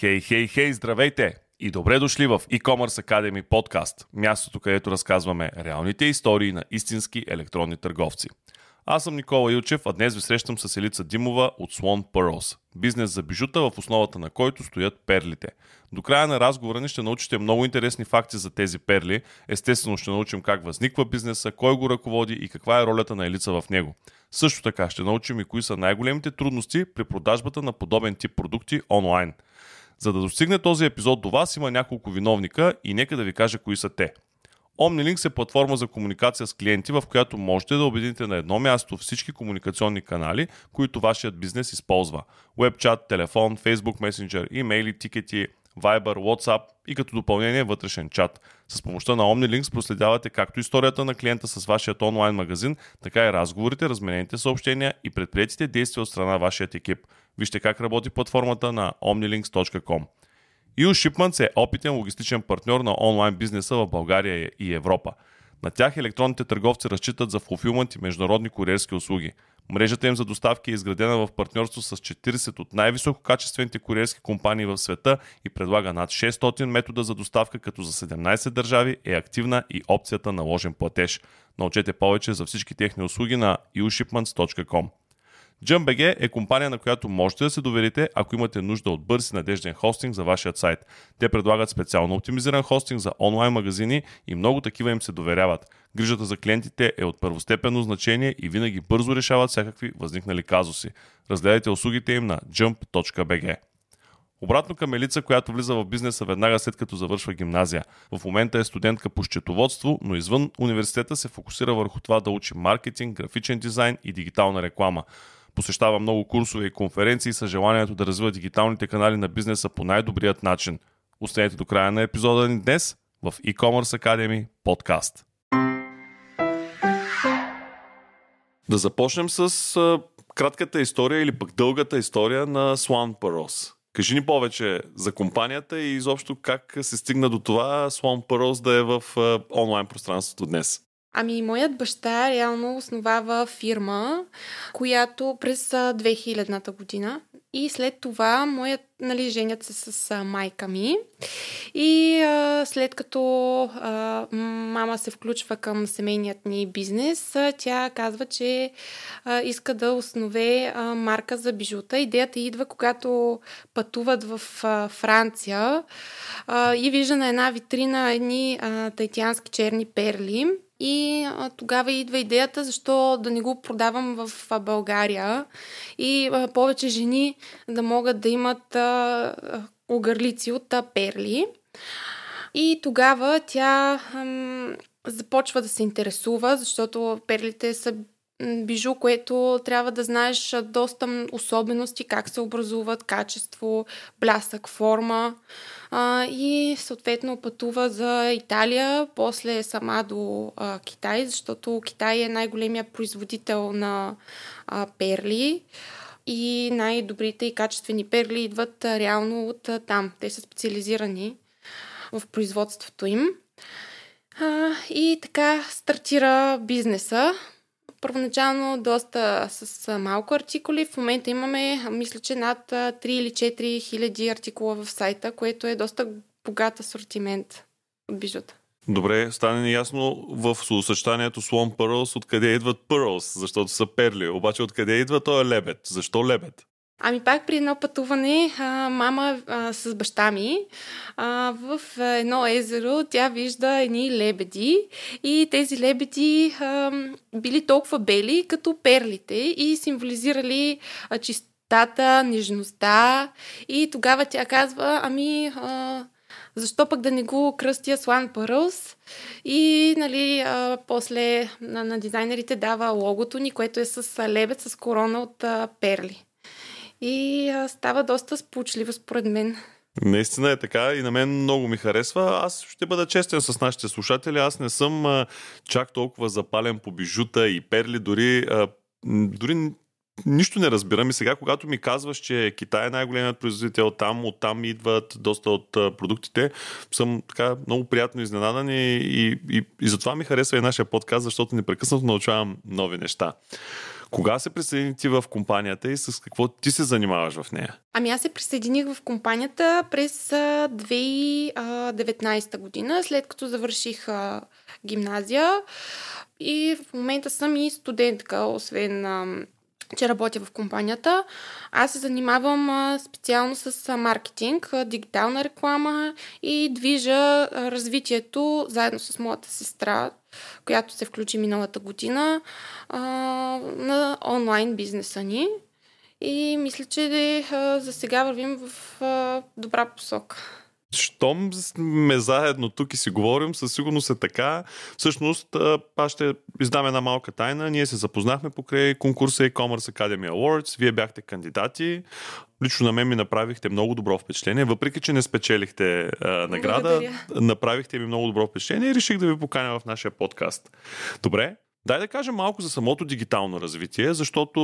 Хей, хей, хей, здравейте! И добре дошли в e-commerce Academy подкаст, мястото където разказваме реалните истории на истински електронни търговци. Аз съм Никола Илчев, а днес ви срещам с Елица Димова от Swan Pearls, бизнес за бижута, в основата на който стоят перлите. До края на разговора ни ще научите много интересни факти за тези перли. Естествено ще научим как възниква бизнеса, кой го ръководи и каква е ролята на Елица в него. Също така ще научим и кои са най-големите трудности при продажбата на подобен тип продукти онлайн. За да достигне този епизод до вас има няколко виновника и нека да ви кажа кои са те. OmniLinks е платформа за комуникация с клиенти, в която можете да обедините на едно място всички комуникационни канали, които вашият бизнес използва. Webchat, телефон, Facebook Messenger, имейли, тикети, Viber, WhatsApp и като допълнение вътрешен чат. С помощта на OmniLinks проследявате както историята на клиента с вашият онлайн магазин, така и разговорите, разменените съобщения и предприятите действия от страна на вашият екип. Вижте как работи платформата на omnilinks.com. EU Shipments е опитен логистичен партньор на онлайн бизнеса в България и Европа. На тях електронните търговци разчитат за фулфилмент и международни куриерски услуги. Мрежата им за доставки е изградена в партньорство с 40 от най-висококачествените куриерски компании в света и предлага над 600 метода за доставка, като за 17 държави е активна и опцията на ложен платеж. Научете повече за всички техни услуги на eushipments.com. JumpBG е компания, на която можете да се доверите, ако имате нужда от бърз и надежден хостинг за вашият сайт. Те предлагат специално оптимизиран хостинг за онлайн магазини и много такива им се доверяват. Грижата за клиентите е от първостепенно значение и винаги бързо решават всякакви възникнали казуси. Разгледайте услугите им на jump.bg. Обратно към Елица, която влиза в бизнеса веднага след като завършва гимназия. В момента е студентка по счетоводство, но извън университета се фокусира върху това да учи маркетинг, графичен дизайн и дигитална реклама. Посещава много курсове и конференции с желанието да развива дигиталните канали на бизнеса по най-добрият начин. Останете до края на епизода ни днес в e-commerce Academy подкаст. Да започнем с а, кратката история или пък дългата история на Swan Pearls. Кажи ни повече за компанията и изобщо как се стигна до това Swan Pearls да е в а, онлайн пространството днес. Ами, моят баща реално основава фирма, която през 2000-та година и след това моят, нали, женят се с майка ми. И а, след като а, мама се включва към семейният ни бизнес, а, тя казва, че а, иска да основе а, марка за бижута. Идеята идва, когато пътуват в а, Франция а, и вижда на една витрина едни а, тайтянски черни перли и а, тогава идва идеята защо да не го продавам в а, България и а, повече жени да могат да имат а, огърлици от а, перли. И тогава тя ам, започва да се интересува, защото перлите са бижу, което трябва да знаеш доста особености, как се образуват, качество, блясък, форма. А, и съответно пътува за Италия, после сама до а, Китай, защото Китай е най-големия производител на а, перли и най-добрите и качествени перли идват а, реално от а, там. Те са специализирани в производството им. А, и така стартира бизнеса. Първоначално доста с малко артикули. В момента имаме, мисля, че над 3 или 4 хиляди артикула в сайта, което е доста богат асортимент от бижута. Добре, стане ясно в съчетанието Swan Pearls откъде идват Pearls, защото са перли. Обаче откъде идва този лебед? Защо лебед? Ами пак при едно пътуване, а, мама а, с баща ми а, в едно езеро, тя вижда едни лебеди и тези лебеди а, били толкова бели като перлите и символизирали а, чистата, нежността и тогава тя казва, ами... А, защо пък да не го кръстя Слан Пърълс? И, нали, а, после на, на дизайнерите дава логото ни, което е с лебед с корона от а, перли и а, става доста сполучливо според мен. Наистина е така и на мен много ми харесва. Аз ще бъда честен с нашите слушатели. Аз не съм а, чак толкова запален по бижута и перли, дори, а, дори нищо не разбирам. И сега, когато ми казваш, че Китай е най-големият производител там, оттам идват доста от продуктите, съм така много приятно изненадан и, и, и, и затова ми харесва и нашия подкаст, защото непрекъснато научавам нови неща. Кога се присъедини ти в компанията и с какво ти се занимаваш в нея? Ами аз се присъединих в компанията през 2019 година, след като завърших гимназия. И в момента съм и студентка, освен че работя в компанията. Аз се занимавам специално с маркетинг, дигитална реклама и движа развитието заедно с моята сестра, която се включи миналата година а, на онлайн бизнеса ни. И мисля, че а, за сега вървим в а, добра посока щом сме заедно тук и си говорим, със сигурност е така. Всъщност, аз ще издам една малка тайна. Ние се запознахме покрай конкурса e-commerce Academy Awards. Вие бяхте кандидати. Лично на мен ми направихте много добро впечатление, въпреки че не спечелихте а, награда. Благодаря. Направихте ми много добро впечатление и реших да ви поканя в нашия подкаст. Добре, Дай да кажем малко за самото дигитално развитие, защото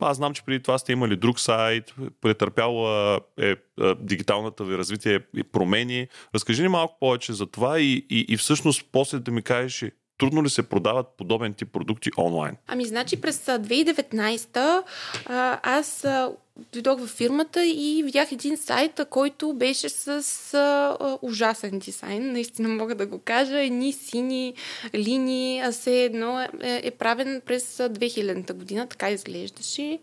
аз знам, че преди това сте имали друг сайт, претърпяла е, е, дигиталната ви развитие и промени. Разкажи ни малко повече за това и, и, и всъщност после да ми кажеш трудно ли се продават подобен тип продукти онлайн? Ами, значи през 2019 аз дойдох в фирмата и видях един сайт, който беше с а, ужасен дизайн. Наистина мога да го кажа. Едни сини линии, а все едно е, е правен през 2000-та година. Така изглеждаше.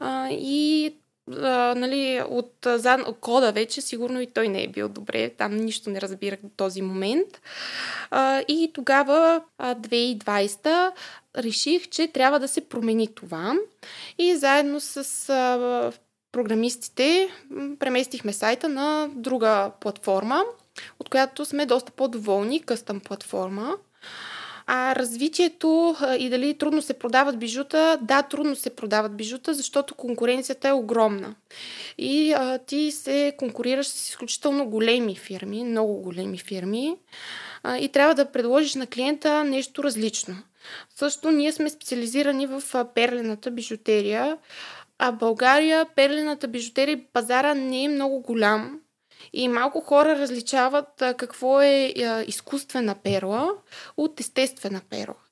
А, и а, нали, от за кода вече, сигурно и той не е бил добре. Там нищо не разбирах до този момент. А, и тогава, а, 2020 реших, че трябва да се промени това. И заедно с а, програмистите преместихме сайта на друга платформа, от която сме доста по-доволни, къстъм платформа. А развитието и дали трудно се продават бижута, да, трудно се продават бижута, защото конкуренцията е огромна. И а, ти се конкурираш с изключително големи фирми, много големи фирми а, и трябва да предложиш на клиента нещо различно. Също ние сме специализирани в перлената бижутерия, а България перлената бижутерия пазара не е много голям. И малко хора различават какво е изкуствена перла от естествена перла.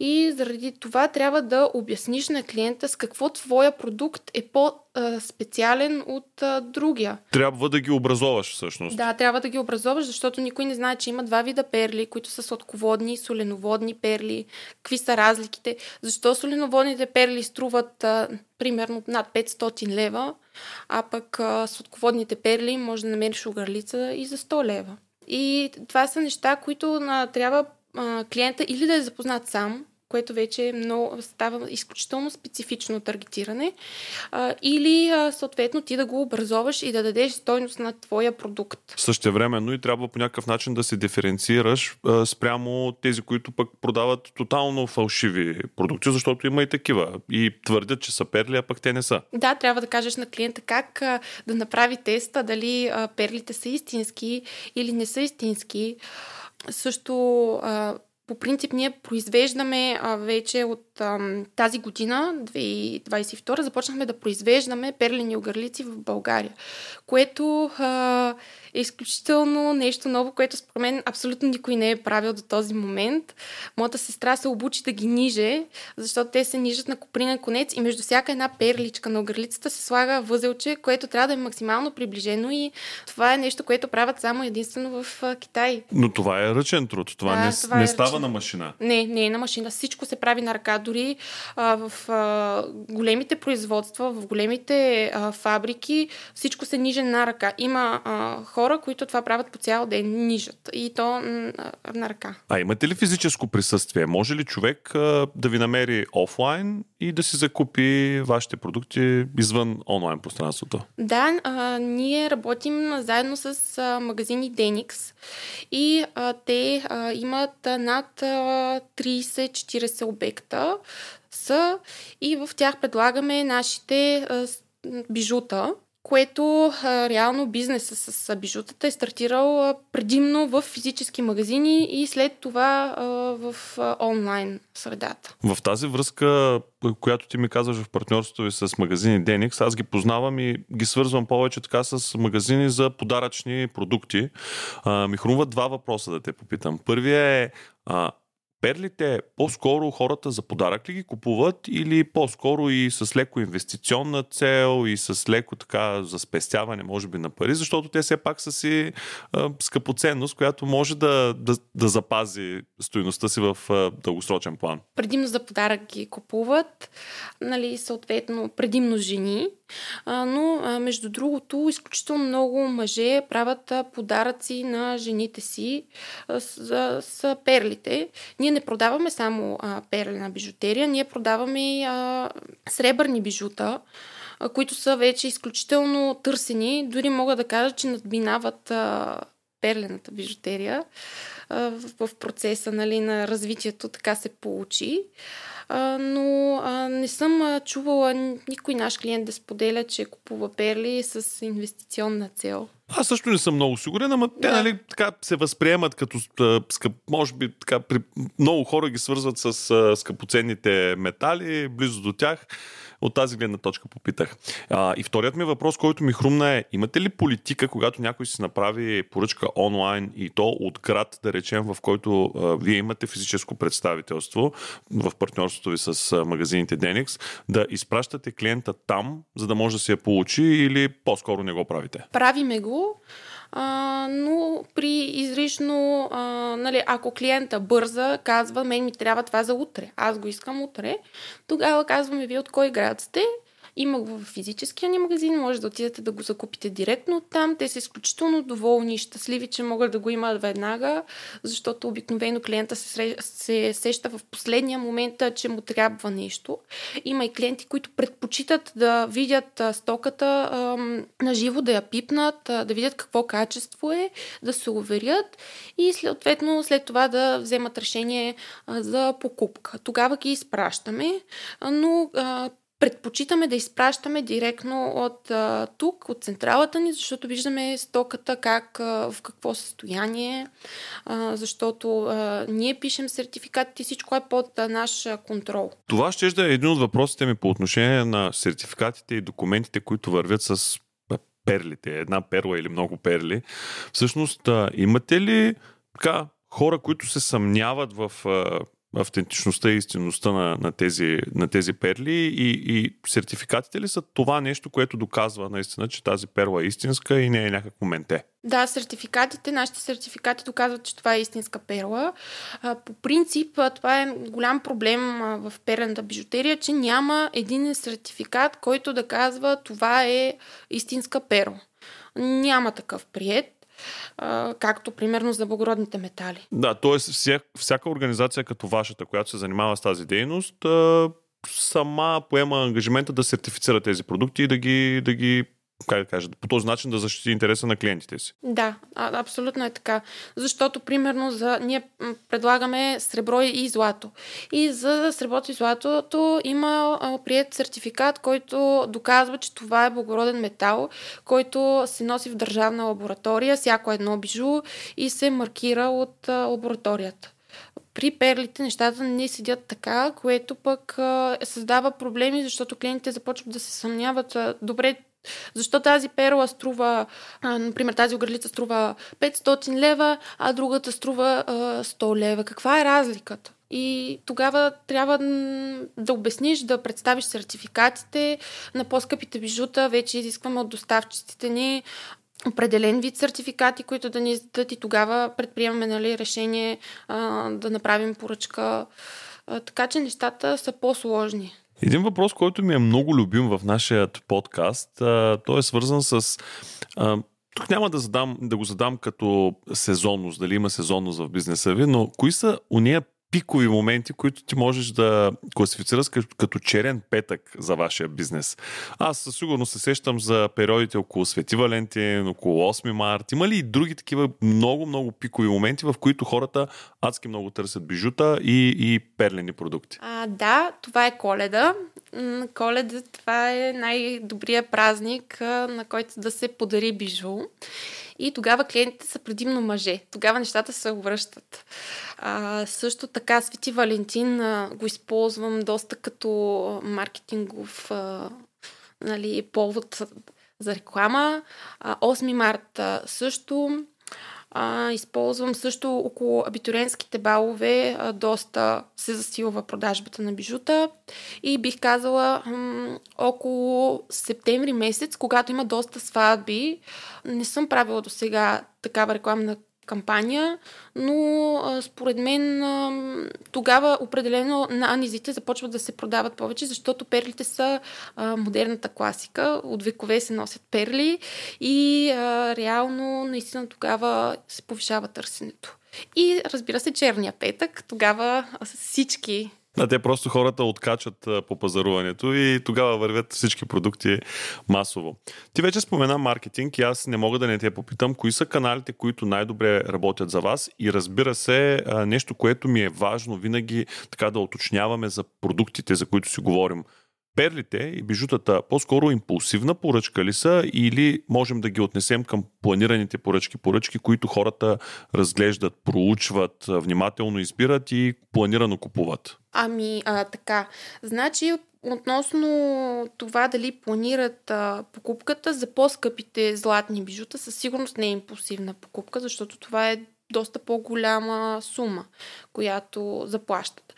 И заради това трябва да обясниш на клиента с какво твоя продукт е по-специален от другия. Трябва да ги образоваш всъщност. Да, трябва да ги образоваш, защото никой не знае, че има два вида перли, които са сладководни и соленоводни перли. Какви са разликите? Защо соленоводните перли струват а, примерно над 500 лева, а пък а, сладководните перли може да намериш огърлица и за 100 лева. И това са неща, които а, трябва а, клиента или да е запознат сам, което вече е много, става изключително специфично таргетиране, а, или а, съответно ти да го образоваш и да дадеш стойност на твоя продукт. Същевременно и трябва по някакъв начин да се диференцираш а, спрямо тези, които пък продават тотално фалшиви продукти, защото има и такива. И твърдят, че са перли, а пък те не са. Да, трябва да кажеш на клиента как а, да направи теста, дали а, перлите са истински или не са истински. Също а, по принцип ние произвеждаме а, вече от тази година, 2022, започнахме да произвеждаме перлени огърлици в България, което а, е изключително нещо ново, което според мен абсолютно никой не е правил до този момент. Моята сестра се обучи да ги ниже, защото те се нижат на копринен конец и между всяка една перличка на огърлицата се слага възелче, което трябва да е максимално приближено и това е нещо, което правят само единствено в Китай. Но това е ръчен труд. Това да, не, това не е става ръчен. на машина. Не, не е на машина. Всичко се прави на ръка. Дори а, в а, големите производства, в големите а, фабрики, всичко се ниже на ръка. Има а, хора, които това правят по цял ден, нижат. И то на ръка. А имате ли физическо присъствие? Може ли човек а, да ви намери офлайн и да си закупи вашите продукти извън онлайн пространството? Да, а, ние работим заедно с а, магазини Denix и а, те а, имат над 30-40 обекта са и в тях предлагаме нашите а, бижута, което а, реално бизнеса с, с бижутата е стартирал а, предимно в физически магазини и след това а, в а, онлайн средата. В тази връзка, която ти ми казваш в партньорството ви с магазини Деникс, аз ги познавам и ги свързвам повече така с магазини за подаръчни продукти. А, ми хрумват два въпроса да те попитам. Първият е а, перлите по-скоро хората за подарък ли ги купуват или по-скоро и с леко инвестиционна цел и с леко така за спестяване, може би, на пари, защото те все пак са си а, скъпоценност, която може да, да, да запази стоеността си в а, дългосрочен план. Предимно за подарък ги купуват, нали, съответно предимно жени, а, но а, между другото изключително много мъже правят а, подаръци на жените си а, с, с перлите. Ние не продаваме само а, перлена бижутерия, ние продаваме и сребърни бижута, а, които са вече изключително търсени. Дори мога да кажа, че надминават а, перлената бижутерия а, в, в процеса нали, на развитието. Така се получи. А, но а, не съм а, чувала никой наш клиент да споделя, че купува перли с инвестиционна цел. Аз също не съм много сигурен, ама те, да. нали, така се възприемат като скъп, може би така, при, много хора ги свързват с а, скъпоценните метали, близо до тях. От тази гледна точка попитах. А, и вторият ми въпрос, който ми хрумна е, имате ли политика, когато някой си направи поръчка онлайн и то от град, да речем, в който а, вие имате физическо представителство в партньорството ви с а, магазините Denix, да изпращате клиента там, за да може да се я получи или по-скоро не го правите? Правиме го. А, но при изрично, а, нали, ако клиента бърза, казва, мен ми трябва това за утре, аз го искам утре, тогава казваме, вие от кой град сте има го в физическия ни магазин, може да отидете да го закупите директно от там. Те са изключително доволни и щастливи, че могат да го имат веднага, защото обикновено клиента се, се сеща в последния момент, че му трябва нещо. Има и клиенти, които предпочитат да видят стоката на живо, да я пипнат, да видят какво качество е, да се уверят и съответно след това да вземат решение за покупка. Тогава ги изпращаме, но предпочитаме да изпращаме директно от а, тук, от централата ни, защото виждаме стоката как, а, в какво състояние, а, защото а, ние пишем сертификатите и всичко е под а, наш контрол. Това ще да е един от въпросите ми по отношение на сертификатите и документите, които вървят с перлите, една перла или много перли. Всъщност, а, имате ли така, хора, които се съмняват в а, автентичността и истинността на, на, тези, на тези перли и, и сертификатите ли са това нещо, което доказва наистина, че тази перла е истинска и не е някакво менте? Да, сертификатите, нашите сертификати доказват, че това е истинска перла. По принцип, това е голям проблем в перлената бижутерия, че няма един сертификат, който да казва това е истинска перла. Няма такъв прият както примерно за благородните метали. Да, т.е. Вся, всяка организация като вашата, която се занимава с тази дейност, сама поема ангажимента да сертифицира тези продукти и да ги, да ги как да кажа, по този начин да защити интереса на клиентите си. Да, а, абсолютно е така. Защото, примерно, за, ние предлагаме сребро и злато. И за среброто и златото има а, прият сертификат, който доказва, че това е благороден метал, който се носи в държавна лаборатория, всяко едно бижу и се маркира от а, лабораторията при перлите нещата не седят така, което пък а, създава проблеми, защото клиентите започват да се съмняват. А, добре, защо тази перла струва, например, тази огърлица струва 500 лева, а другата струва а, 100 лева? Каква е разликата? И тогава трябва да обясниш, да представиш сертификатите на по-скъпите бижута. Вече изискваме от доставчиците ни определен вид сертификати, които да ни издадат и тогава предприемаме нали, решение а, да направим поръчка. А, така че нещата са по-сложни. Един въпрос, който ми е много любим в нашия подкаст, той е свързан с. Тук няма да, задам, да го задам като сезонност, дали има сезонност в бизнеса ви, но кои са уния пикови моменти, които ти можеш да класифицираш като черен петък за вашия бизнес. Аз със сигурност се сещам за периодите около Свети Валентин, около 8 март. Има ли и други такива много-много пикови моменти, в които хората адски много търсят бижута и, и перлени продукти? А, да, това е коледа. Коледа това е най-добрият празник, на който да се подари бижу. И тогава клиентите са предимно мъже. Тогава нещата се обръщат. А, също така Свети Валентин а, го използвам доста като маркетингов а, нали, повод за реклама. А, 8 марта също. А, използвам също около абитуриентските балове, а, доста се засилва продажбата на бижута и бих казала м- около септември месец, когато има доста сватби. Не съм правила до сега такава рекламна кампания, но а, според мен а, тогава определено на анизите започват да се продават повече, защото перлите са а, модерната класика. От векове се носят перли и а, реално наистина тогава се повишава търсенето. И разбира се, черния петък, тогава всички а те просто хората откачат по пазаруването и тогава вървят всички продукти масово. Ти вече спомена маркетинг и аз не мога да не те попитам кои са каналите, които най-добре работят за вас и разбира се, нещо, което ми е важно винаги така да уточняваме за продуктите, за които си говорим перлите и бижутата по-скоро импулсивна поръчка ли са или можем да ги отнесем към планираните поръчки, поръчки, които хората разглеждат, проучват, внимателно избират и планирано купуват? Ами, а, така. Значи, относно това дали планират а, покупката за по-скъпите златни бижута, със сигурност не е импулсивна покупка, защото това е доста по-голяма сума, която заплащат.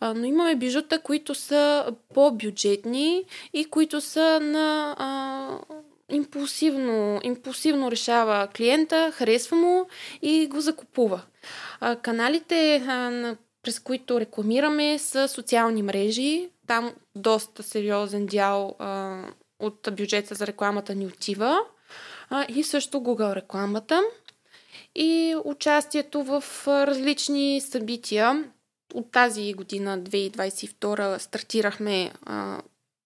А, но имаме бижута, които са по-бюджетни и които са на а, импулсивно, импулсивно решава клиента, харесва му и го закупува. А, каналите, а, през които рекламираме, са социални мрежи. Там доста сериозен дял а, от бюджета за рекламата ни отива. А, и също Google рекламата и участието в различни събития. От тази година, 2022, стартирахме а,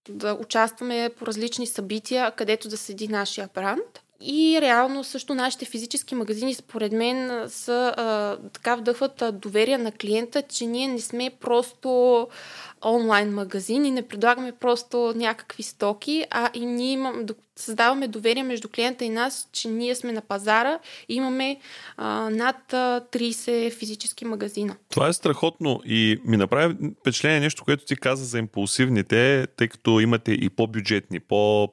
да участваме по различни събития, където да седи нашия бранд. И реално също нашите физически магазини, според мен, са а, така вдъхват доверие на клиента, че ние не сме просто онлайн магазин и не предлагаме просто някакви стоки, а и ние имам, създаваме доверие между клиента и нас, че ние сме на пазара и имаме а, над 30 физически магазина. Това е страхотно и ми направи впечатление нещо, което ти каза за импулсивните, тъй като имате и по-бюджетни, по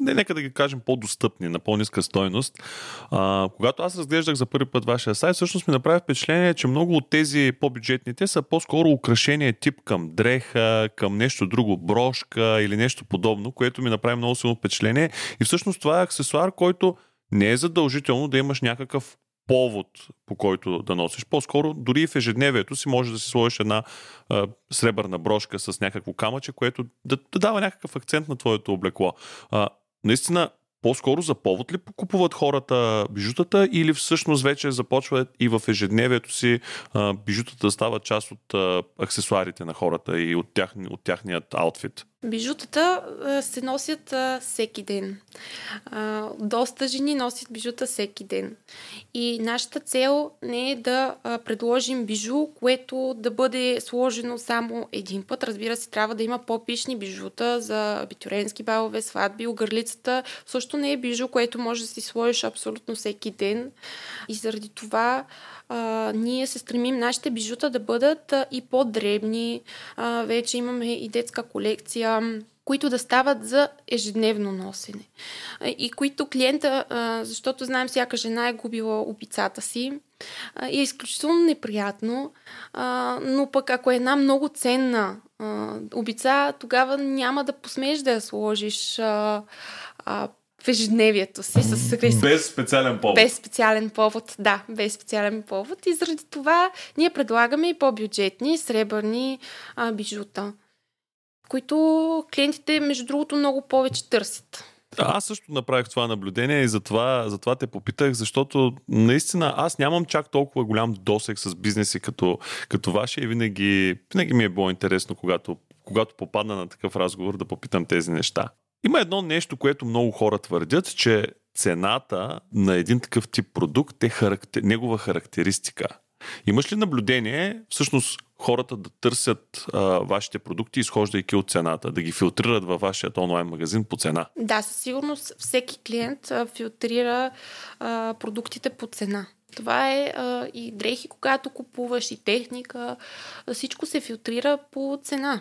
не, нека да ги кажем по-достъпни, на по-ниска стойност. А, когато аз разглеждах за първи път вашия сайт, всъщност ми направи впечатление, че много от тези по-бюджетните са по-скоро украшения тип към дреха, към нещо друго, брошка или нещо подобно, което ми направи много силно впечатление. И всъщност това е аксесуар, който не е задължително да имаш някакъв повод, по който да носиш. По-скоро, дори в ежедневието си може да си сложиш една а, сребърна брошка с някакво камъче, което да, да дава някакъв акцент на твоето облекло. А, наистина, по-скоро за повод ли купуват хората бижутата или всъщност вече започват и в ежедневието си а, бижутата да стават част от а, аксесуарите на хората и от, тях, от тяхният аутфит? Бижутата а, се носят а, всеки ден. А, доста жени носят бижута всеки ден. И нашата цел не е да а, предложим бижу, което да бъде сложено само един път. Разбира се, трябва да има по-пишни бижута за абитуренски балове, сватби, огърлицата. Също не е бижу, което може да си сложиш абсолютно всеки ден. И заради това а, ние се стремим нашите бижута да бъдат а, и по-дребни. А, вече имаме и детска колекция които да стават за ежедневно носене. И които клиента, защото знаем, всяка жена е губила обицата си, е изключително неприятно, но пък ако е една много ценна обица, тогава няма да посмееш да я сложиш в ежедневието си с риск. Без специален повод. Без специален повод, да, без специален повод. И заради това ние предлагаме и по-бюджетни, сребърни а, бижута, които клиентите, между другото, много повече търсят. Аз също направих това наблюдение и затова, затова те попитах, защото наистина аз нямам чак толкова голям досек с бизнеси като, като вашия и винаги, винаги ми е било интересно, когато, когато попадна на такъв разговор, да попитам тези неща. Има едно нещо, което много хора твърдят, че цената на един такъв тип продукт е характер... негова характеристика. Имаш ли наблюдение, всъщност, хората да търсят а, вашите продукти, изхождайки от цената, да ги филтрират във вашия онлайн магазин по цена? Да, със сигурност всеки клиент а, филтрира а, продуктите по цена. Това е а, и дрехи, когато купуваш, и техника. Всичко се филтрира по цена.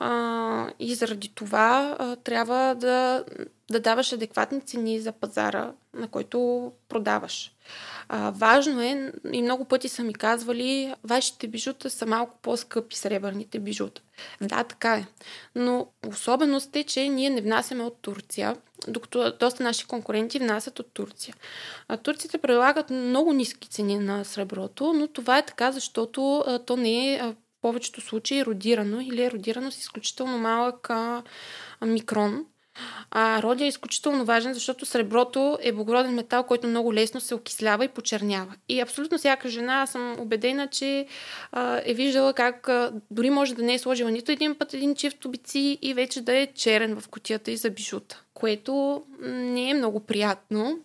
А, и заради това а, трябва да, да даваш адекватни цени за пазара, на който продаваш. А, важно е, и много пъти са ми казвали, вашите бижута са малко по-скъпи, сребърните бижута. Да, така е. Но особеност е, че ние не внасяме от Турция, докато доста наши конкуренти внасят от Турция. А, турците предлагат много ниски цени на среброто, но това е така, защото а, то не е повечето случаи родирано или е родирано с изключително малък а, микрон. А родия е изключително важен, защото среброто е благороден метал, който много лесно се окислява и почернява. И абсолютно всяка жена, аз съм убедена, че а, е виждала как а, дори може да не е сложила нито един път един чифт обици и вече да е черен в котията и за бижута, което не е много приятно.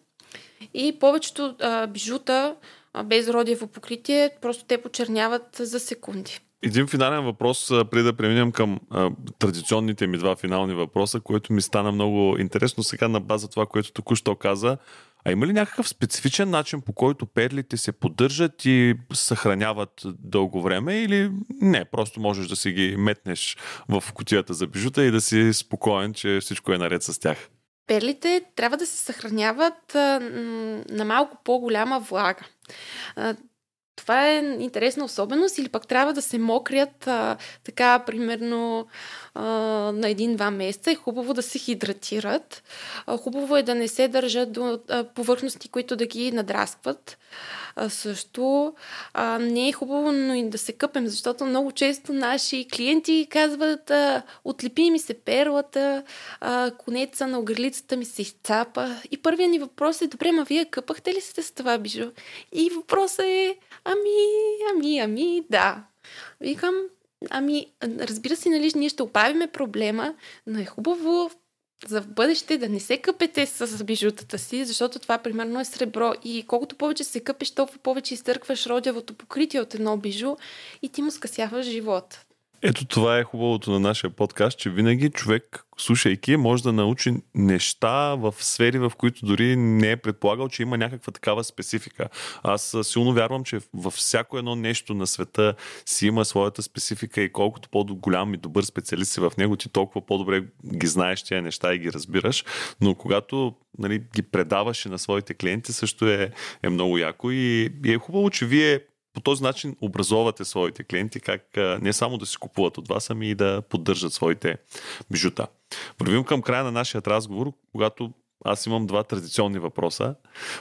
И повечето а, бижута а, без родиево покритие, просто те почерняват за секунди. Един финален въпрос, преди да преминем към а, традиционните ми два финални въпроса, което ми стана много интересно сега на база това, което току-що каза. А има ли някакъв специфичен начин, по който перлите се поддържат и съхраняват дълго време или не? Просто можеш да си ги метнеш в котията за бижута и да си спокоен, че всичко е наред с тях. Перлите трябва да се съхраняват а, на малко по-голяма влага. Това е интересна особеност или пък трябва да се мокрят а, така примерно а, на един-два месеца. Е хубаво да се хидратират. А, хубаво е да не се държат до а, повърхности, които да ги надраскват. А, също а, не е хубаво, но и да се къпем, защото много често наши клиенти казват а, отлепи ми се перлата, а, конеца на огърлицата ми се изцапа. И първият ни въпрос е, добре, ма вие къпахте ли сте с това бижо? И въпросът е, ами, ами, ами, да. Викам, ами, разбира се, нали, ние ще оправиме проблема, но е хубаво за в бъдеще да не се къпете с бижутата си, защото това примерно е сребро и колкото повече се къпеш, толкова повече изтъркваш родявото покритие от едно бижу и ти му скъсяваш живота. Ето това е хубавото на нашия подкаст, че винаги човек, слушайки, може да научи неща в сфери, в които дори не е предполагал, че има някаква такава специфика. Аз силно вярвам, че във всяко едно нещо на света си има своята специфика и колкото по-голям и добър специалист си в него, ти толкова по-добре ги знаеш тия неща и ги разбираш. Но когато нали, ги предаваш и на своите клиенти, също е, е много яко и, и е хубаво, че вие по този начин образовате своите клиенти как не само да си купуват от вас, ами и да поддържат своите бижута. Вървим към края на нашия разговор, когато аз имам два традиционни въпроса.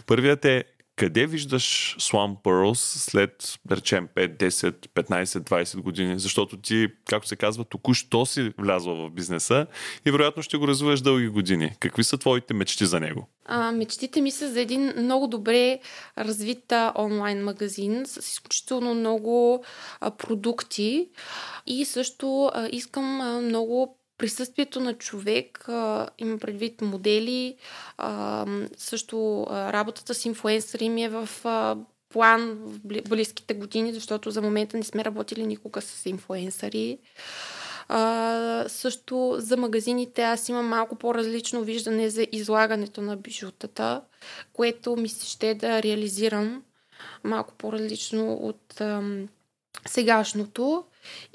Първият е къде виждаш Swan Pearls след, речем, 5, 10, 15, 20 години? Защото ти, както се казва, току-що си влязла в бизнеса и вероятно ще го развиваш дълги години. Какви са твоите мечти за него? А, мечтите ми са за един много добре развит онлайн магазин с изключително много а, продукти и също а, искам а, много присъствието на човек, а, има предвид модели, а, също а, работата с инфуенсъри ми е в а, план в близките години, защото за момента не сме работили никога с инфуенсъри. А, също за магазините аз имам малко по-различно виждане за излагането на бижутата, което ми се ще да реализирам малко по-различно от ам, сегашното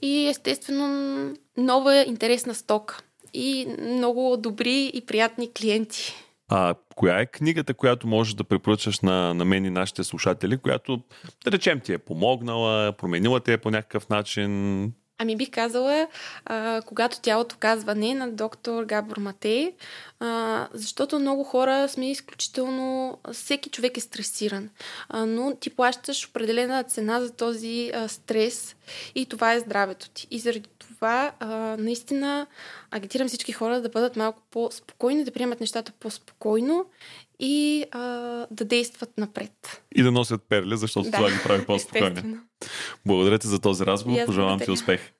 и естествено нова интересна стока и много добри и приятни клиенти. А коя е книгата, която можеш да препоръчаш на, на мен и нашите слушатели, която, да речем, ти е помогнала, променила те е по някакъв начин? Ами бих казала, а, когато тялото казва не на доктор Габор Матей, а, защото много хора сме изключително... Всеки човек е стресиран, а, но ти плащаш определена цена за този а, стрес и това е здравето ти. И заради това а, наистина агитирам всички хора да бъдат малко по-спокойни, да приемат нещата по-спокойно и а, да действат напред. И да носят перли, защото да, това ги прави по-спокойни. Благодаря ти за този разговор. Пожелавам ти успех.